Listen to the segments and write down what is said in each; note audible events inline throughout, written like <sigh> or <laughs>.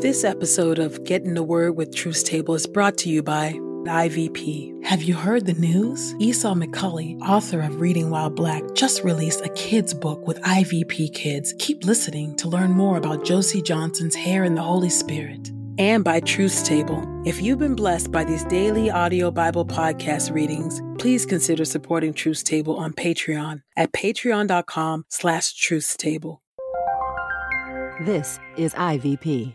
This episode of Get in the Word with Truth's Table is brought to you by IVP. Have you heard the news? Esau McCaulley, author of Reading While Black, just released a kids' book with IVP Kids. Keep listening to learn more about Josie Johnson's hair and the Holy Spirit. And by Truth's Table. If you've been blessed by these daily audio Bible podcast readings, please consider supporting Truth's Table on Patreon at patreon.com slash truthstable. This is IVP.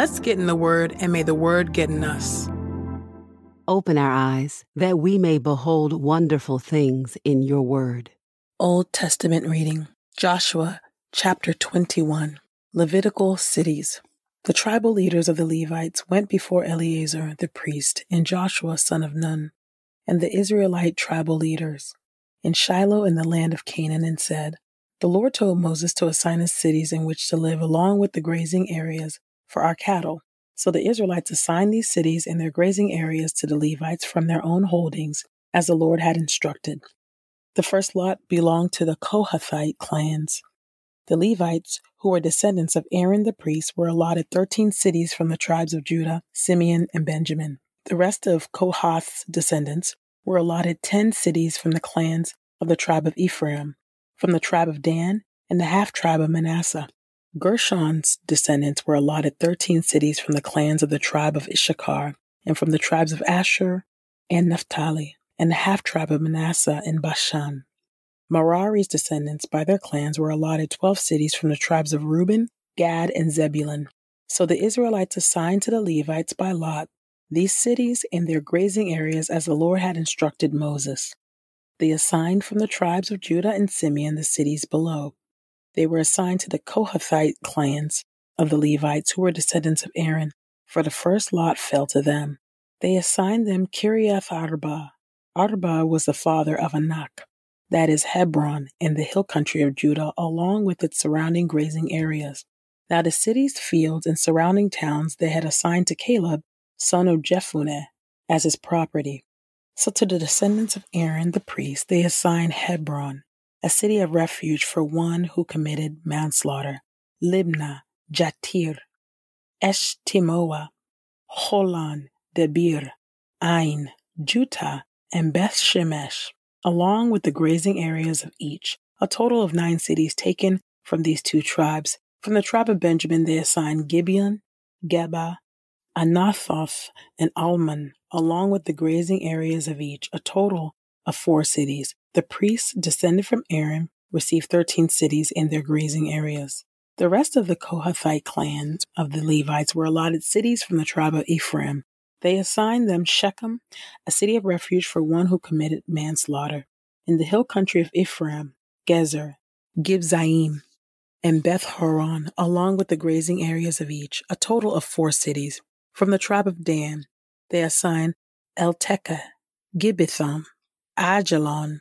Let's get in the Word, and may the Word get in us. Open our eyes that we may behold wonderful things in your word. Old Testament reading Joshua chapter 21, Levitical cities. The tribal leaders of the Levites went before Eleazar the priest and Joshua son of Nun, and the Israelite tribal leaders in Shiloh in the land of Canaan, and said, The Lord told Moses to assign us cities in which to live along with the grazing areas for our cattle. So the Israelites assigned these cities and their grazing areas to the Levites from their own holdings, as the Lord had instructed. The first lot belonged to the Kohathite clans. The Levites, who were descendants of Aaron the priest, were allotted 13 cities from the tribes of Judah, Simeon, and Benjamin. The rest of Kohath's descendants were allotted 10 cities from the clans of the tribe of Ephraim, from the tribe of Dan, and the half tribe of Manasseh. Gershon's descendants were allotted 13 cities from the clans of the tribe of Issachar, and from the tribes of Asher and Naphtali, and the half tribe of Manasseh in Bashan. Merari's descendants by their clans were allotted 12 cities from the tribes of Reuben, Gad, and Zebulun. So the Israelites assigned to the Levites by lot these cities and their grazing areas as the Lord had instructed Moses. They assigned from the tribes of Judah and Simeon the cities below. They were assigned to the Kohathite clans of the Levites who were descendants of Aaron, for the first lot fell to them. They assigned them Kiriath Arba. Arba was the father of Anak, that is Hebron, in the hill country of Judah, along with its surrounding grazing areas. Now the cities, fields, and surrounding towns they had assigned to Caleb, son of Jephunneh, as his property. So to the descendants of Aaron the priest they assigned Hebron, a city of refuge for one who committed manslaughter, Libnah, Jatir, Eshtemoa, Holon, Debir, Ain, Juttah, and Beth Shemesh, along with the grazing areas of each, a total of nine cities taken from these two tribes. From the tribe of Benjamin, they assigned Gibeon, Geba, Anathoth, and Almon, along with the grazing areas of each, a total of four cities. The priests descended from Aaron received 13 cities and their grazing areas. The rest of the Kohathite clans of the Levites were allotted cities from the tribe of Ephraim. They assigned them Shechem, a city of refuge for one who committed manslaughter. In the hill country of Ephraim, Gezer, Kibzaim, and Beth Horon, along with the grazing areas of each, a total of four cities. From the tribe of Dan, they assigned Eltekeh, Gibbethon, Ajalon,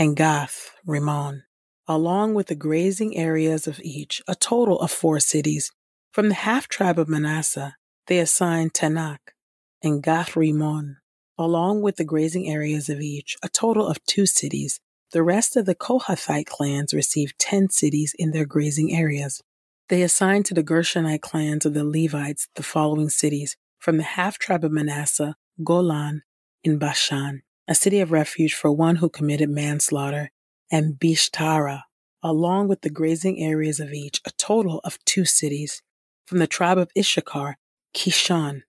and Gath Rimmon, along with the grazing areas of each, a total of four cities. From the half tribe of Manasseh, they assigned Taanach and Gath Rimmon, along with the grazing areas of each, a total of two cities. The rest of the Kohathite clans received ten cities in their grazing areas. They assigned to the Gershonite clans of the Levites the following cities from the half tribe of Manasseh, Golan in Bashan, a city of refuge for one who committed manslaughter, and Beeshterah, along with the grazing areas of each, a total of two cities. From the tribe of Issachar, Kishion,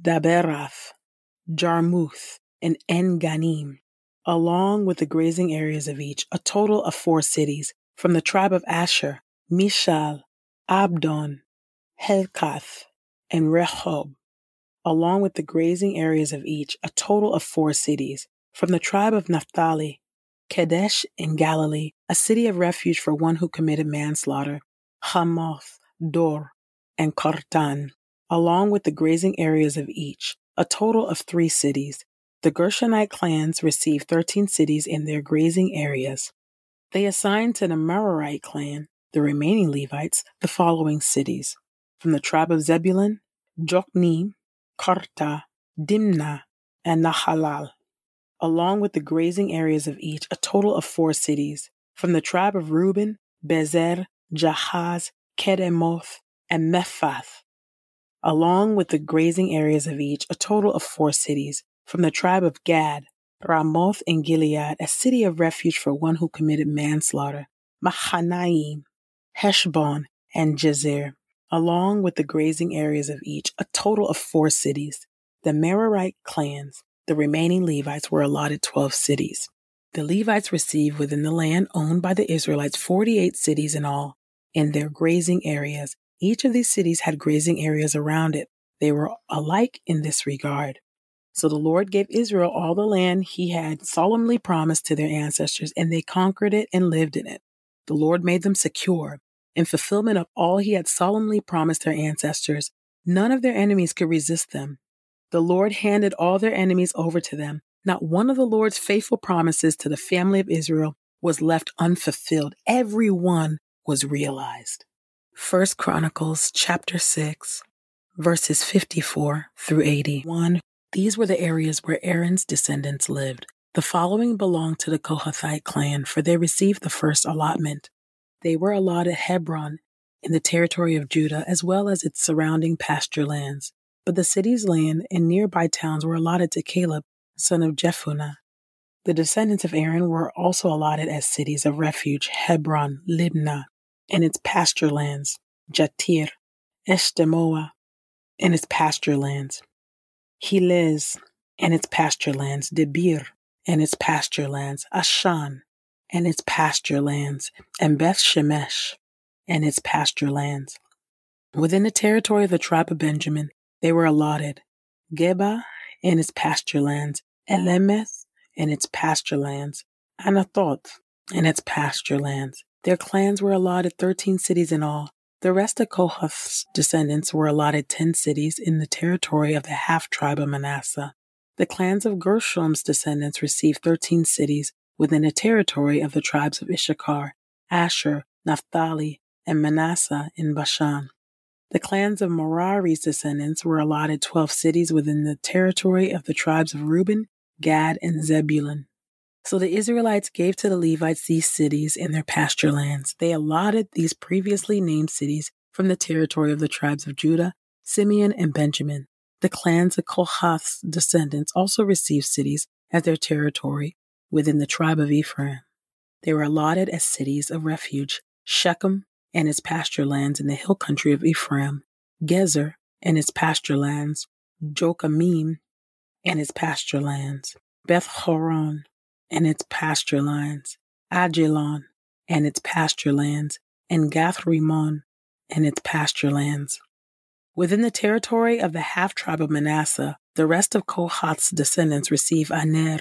Daberath, Jarmuth, and En Ganim, along with the grazing areas of each, a total of four cities. From the tribe of Asher, Mishal, Abdon, Helkath, and Rehob, along with the grazing areas of each, a total of four cities. From the tribe of Naphtali, Kadesh in Galilee, a city of refuge for one who committed manslaughter, Hamath, Dor, and Kartan, along with the grazing areas of each, a total of three cities. The Gershonite clans received 13 cities in their grazing areas. They assigned to the Merarite clan, the remaining Levites, the following cities. From the tribe of Zebulun, Jokneam, Kartah, Dimnah, and Nahalal, along with the grazing areas of each, a total of four cities. From the tribe of Reuben, Bezer, Jahaz, Kedemoth, and Mephath, along with the grazing areas of each, a total of four cities. From the tribe of Gad, Ramoth in Gilead, a city of refuge for one who committed manslaughter, Mahanaim, Heshbon, and Jazer, along with the grazing areas of each, a total of four cities. The Merarite clans, the remaining Levites, were allotted 12 cities. The Levites received within the land owned by the Israelites 48 cities in all, in their grazing areas. Each of these cities had grazing areas around it. They were alike in this regard. So the Lord gave Israel all the land he had solemnly promised to their ancestors, and they conquered it and lived in it. The Lord made them secure in fulfillment of all he had solemnly promised their ancestors, none of their enemies could resist them. The Lord handed all their enemies over to them. Not one of the Lord's faithful promises to the family of Israel was left unfulfilled. Every one was realized. First Chronicles chapter 6 verses 54 through 81. These were the areas where Aaron's descendants lived. The following belonged to the Kohathite clan, for they received the first allotment. They were allotted Hebron in the territory of Judah, as well as its surrounding pasture lands. But the city's land and nearby towns were allotted to Caleb, son of Jephunneh. The descendants of Aaron were also allotted as cities of refuge Hebron, Libnah, and its pasture lands, Jatir, Eshtemoa, and its pasture lands, Helez, and its pasture lands, Debir, and its pasture lands, Ashan, and its pasture lands, and Beth Shemesh and its pasture lands. Within the territory of the tribe of Benjamin, they were allotted Geba and its pasture lands, Elemeth and its pasture lands, Anathoth and its pasture lands. Their clans were allotted 13 cities in all. The rest of Kohath's descendants were allotted 10 cities in the territory of the half tribe of Manasseh. The clans of Gershom's descendants received 13 cities within the territory of the tribes of Issachar, Asher, Naphtali, and Manasseh in Bashan. The clans of Merari's descendants were allotted 12 cities within the territory of the tribes of Reuben, Gad, and Zebulun. So the Israelites gave to the Levites these cities and their pasture lands. They allotted these previously named cities from the territory of the tribes of Judah, Simeon, and Benjamin. The clans of Kohath's descendants also received cities as their territory within the tribe of Ephraim. They were allotted as cities of refuge Shechem and its pasture lands in the hill country of Ephraim, Gezer and its pasture lands, Jokamim and its pasture lands, Beth Horon and its pasture lands, Ajalon and its pasture lands, and Gath Rimmon and its pasture lands. Within the territory of the half tribe of Manasseh, the rest of Kohath's descendants receive Aner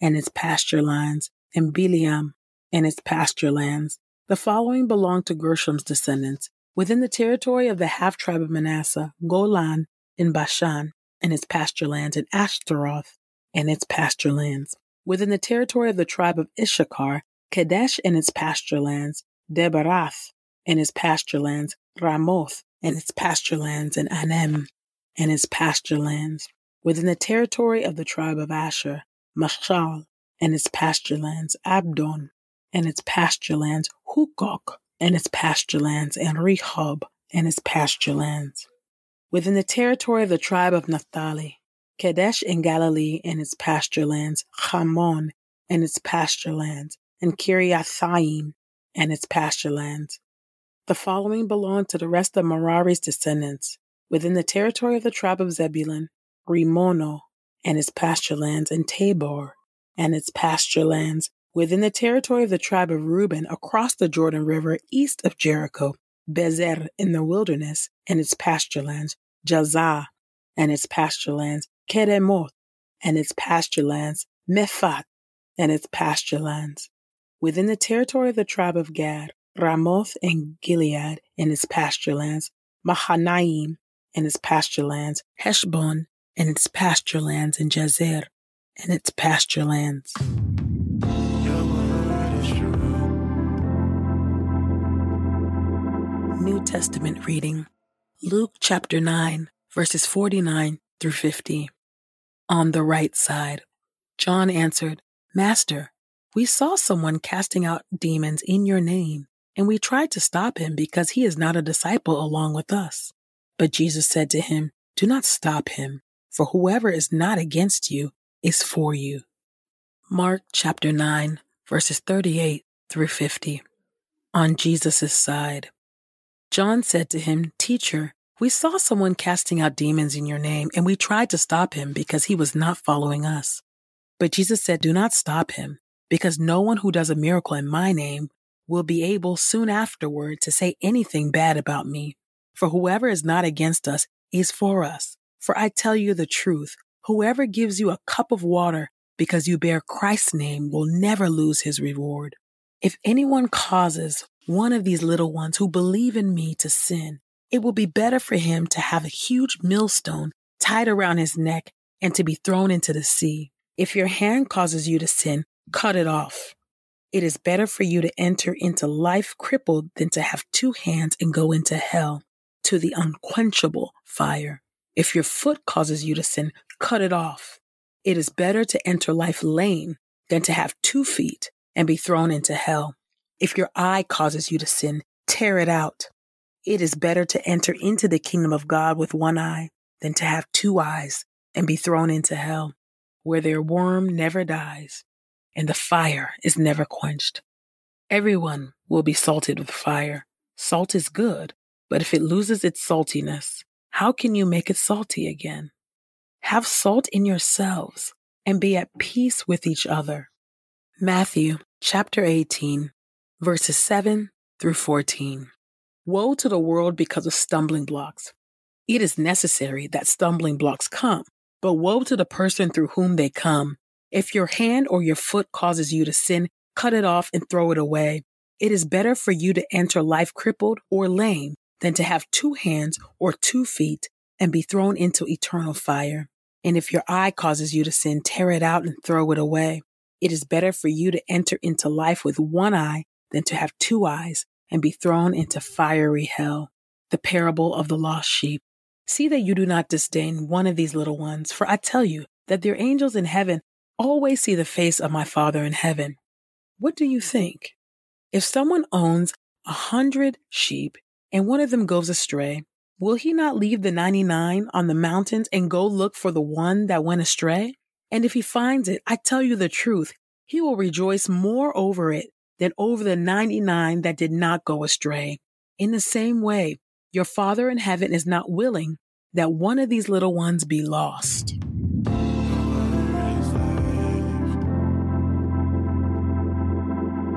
and its pasture lands, and Bileam and its pasture lands. The following belong to Gershom's descendants. Within the territory of the half tribe of Manasseh, Golan in Bashan and its pasture lands, and Ashtaroth and its pasture lands. Within the territory of the tribe of Issachar, Kadesh and its pasture lands, Debarath and its pasture lands, Ramoth and its pasture lands, and Anem and its pasture lands. Within the territory of the tribe of Asher, Mashal and its pasture lands, Abdon and its pasture lands, Hukok and its pasture lands, and Rehob and its pasture lands. Within the territory of the tribe of Naphtali, Kadesh in Galilee and its pasture lands, Hamon and its pasture lands, and Kiriathaim and its pasture lands. The following belong to the rest of Merari's descendants. Within the territory of the tribe of Zebulun, Rimono and its pasture lands, and Tabor and its pasture lands. Within the territory of the tribe of Reuben, across the Jordan River, east of Jericho, Bezer in the wilderness and its pasture lands, Jahzah and its pasture lands, Kedemoth and its pasture lands, Mephat and its pasture lands. Within the territory of the tribe of Gad, Ramoth and Gilead and its pasture lands, Mahanaim and its pasture lands, Heshbon and its pasture lands, and Jazer and its pasture lands. New Testament reading Luke chapter 9, verses 49 through 50. On the right side, John answered, Master, we saw someone casting out demons in your name, and we tried to stop him because he is not a disciple along with us. But Jesus said to him, Do not stop him, for whoever is not against you is for you. Mark chapter 9, verses 38 through 50. On Jesus' side. John said to him, Teacher, we saw someone casting out demons in your name, and we tried to stop him because he was not following us. But Jesus said, Do not stop him, because no one who does a miracle in my name will be able soon afterward to say anything bad about me. For whoever is not against us is for us. For I tell you the truth, whoever gives you a cup of water because you bear Christ's name will never lose his reward. If anyone causes one of these little ones who believe in me to sin, it will be better for him to have a huge millstone tied around his neck and to be thrown into the sea. If your hand causes you to sin, cut it off. It is better for you to enter into life crippled than to have two hands and go into hell, to the unquenchable fire. If your foot causes you to sin, cut it off. It is better to enter life lame than to have two feet and be thrown into hell. If your eye causes you to sin, tear it out. It is better to enter into the kingdom of God with one eye than to have two eyes and be thrown into hell, where their worm never dies and the fire is never quenched. Everyone will be salted with fire. Salt is good, but if it loses its saltiness, how can you make it salty again? Have salt in yourselves and be at peace with each other. Matthew chapter 18, verses 7 through 14. Woe to the world because of stumbling blocks. It is necessary that stumbling blocks come, but woe to the person through whom they come. If your hand or your foot causes you to sin, cut it off and throw it away. It is better for you to enter life crippled or lame than to have two hands or two feet and be thrown into eternal fire. And if your eye causes you to sin, tear it out and throw it away. It is better for you to enter into life with one eye than to have two eyes and be thrown into fiery hell. The parable of the lost sheep. See that you do not disdain one of these little ones, for I tell you that their angels in heaven always see the face of my Father in heaven. What do you think? If someone owns a hundred sheep and one of them goes astray, will he not leave the 99 on the mountains and go look for the one that went astray? And if he finds it, I tell you the truth, he will rejoice more over it than over the 99 that did not go astray. In the same way, your Father in heaven is not willing that one of these little ones be lost.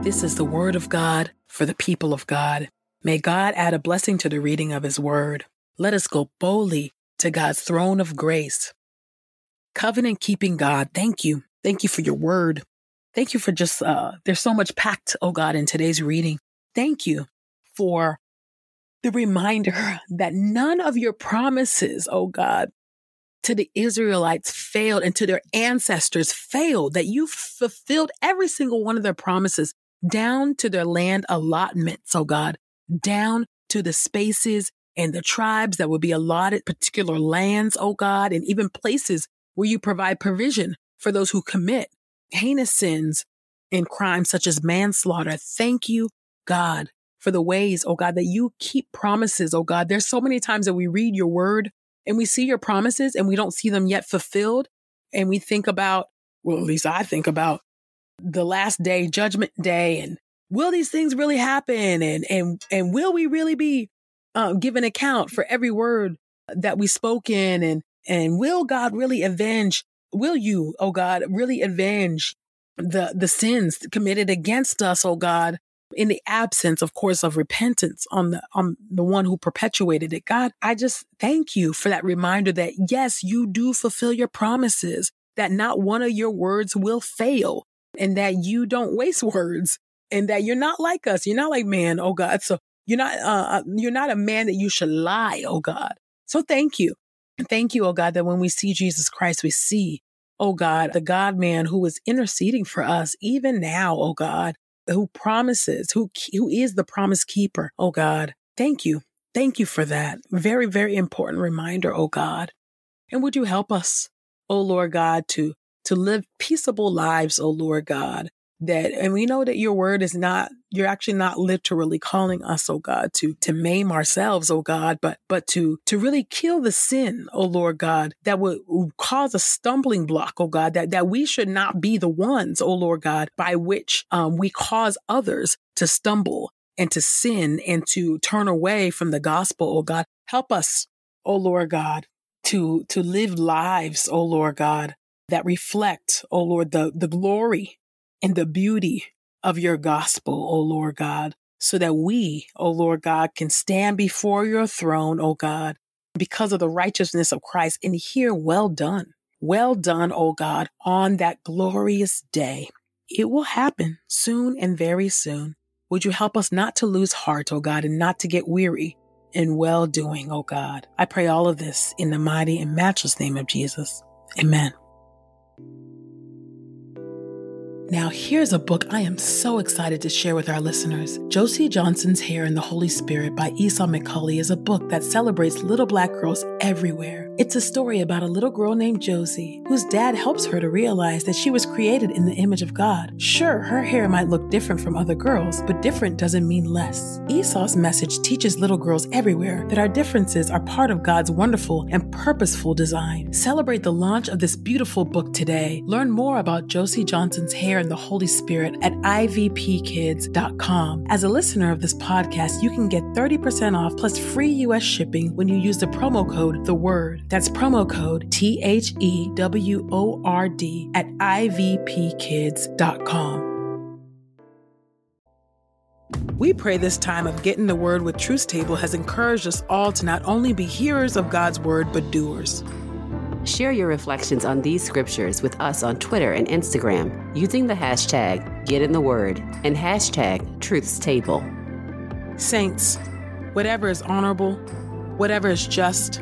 This is the word of God for the people of God. May God add a blessing to the reading of his word. Let us go boldly to God's throne of grace. Covenant keeping God, thank you. Thank you for your word. Thank you for just, uh, there's so much packed, oh God, in today's reading. Thank you for the reminder <laughs> that none of your promises, oh God, to the Israelites failed and to their ancestors failed, that you fulfilled every single one of their promises down to their land allotments, oh God, down to the spaces and the tribes that will be allotted particular lands, oh God, and even places where you provide provision for those who commit heinous sins and crimes such as manslaughter. Thank you, God, for the ways, oh God, that you keep promises, oh God. There's so many times that we read your word and we see your promises and we don't see them yet fulfilled, and we think about, well, at least I think about the last day, judgment day, and will these things really happen? And and and will we really be um, given account for every word that we spoken? And and will God really avenge? Will you, oh God, really avenge the the sins committed against us, oh God? in the absence, of course, of repentance on the on the one who perpetuated it. God, I just thank you for that reminder that yes, you do fulfill your promises, that not one of your words will fail, and that you don't waste <laughs> words, and that you're not like us. You're not like man, oh God. So you're not uh, uh you're not a man that you should lie, oh God. So thank you. Thank you, oh God, that when we see Jesus Christ, we see, oh God, the God man who is interceding for us even now, oh God who promises, who, who is the promise keeper. Oh God, thank you. Thank you for that. Very, very important reminder, oh God. And would you help us, oh Lord God, to, to live peaceable lives, oh Lord God, that and we know that your word is not you're actually not literally calling us oh god to to maim ourselves oh god but but to to really kill the sin oh lord god that would cause a stumbling block oh god that that we should not be the ones oh lord god by which um, we cause others to stumble and to sin and to turn away from the gospel oh god. Help us oh lord god to to live lives oh lord god that reflect oh lord the the glory in the beauty of your gospel, O Lord God, so that we, O Lord God, can stand before your throne, O God, because of the righteousness of Christ and hear, well done. Well done, O God, on that glorious day. It will happen soon and very soon. Would you help us not to lose heart, O God, and not to get weary in well doing, O God? I pray all of this in the mighty and matchless name of Jesus. Amen. Now, here's a book I am so excited to share with our listeners. Josie Johnson's Hair and the Holy Spirit by Esau McCaulley is a book that celebrates little black girls everywhere. It's a story about a little girl named Josie, whose dad helps her to realize that she was created in the image of God. Sure, her hair might look different from other girls, but different doesn't mean less. Esau's message teaches little girls everywhere that our differences are part of God's wonderful and purposeful design. Celebrate the launch of this beautiful book today. Learn more about Josie Johnson's hair and the Holy Spirit at ivpkids.com. As a listener of this podcast, you can get 30% off plus free US shipping when you use the promo code The Word. That's promo code T H E W O R D at ivpkids.com. We pray this time of get in the word with Truth's Table has encouraged us all to not only be hearers of God's word, but doers. Share your reflections on these scriptures with us on Twitter and Instagram using the hashtag GetInTheWord and hashtag TruthsTable. Saints, whatever is honorable, whatever is just,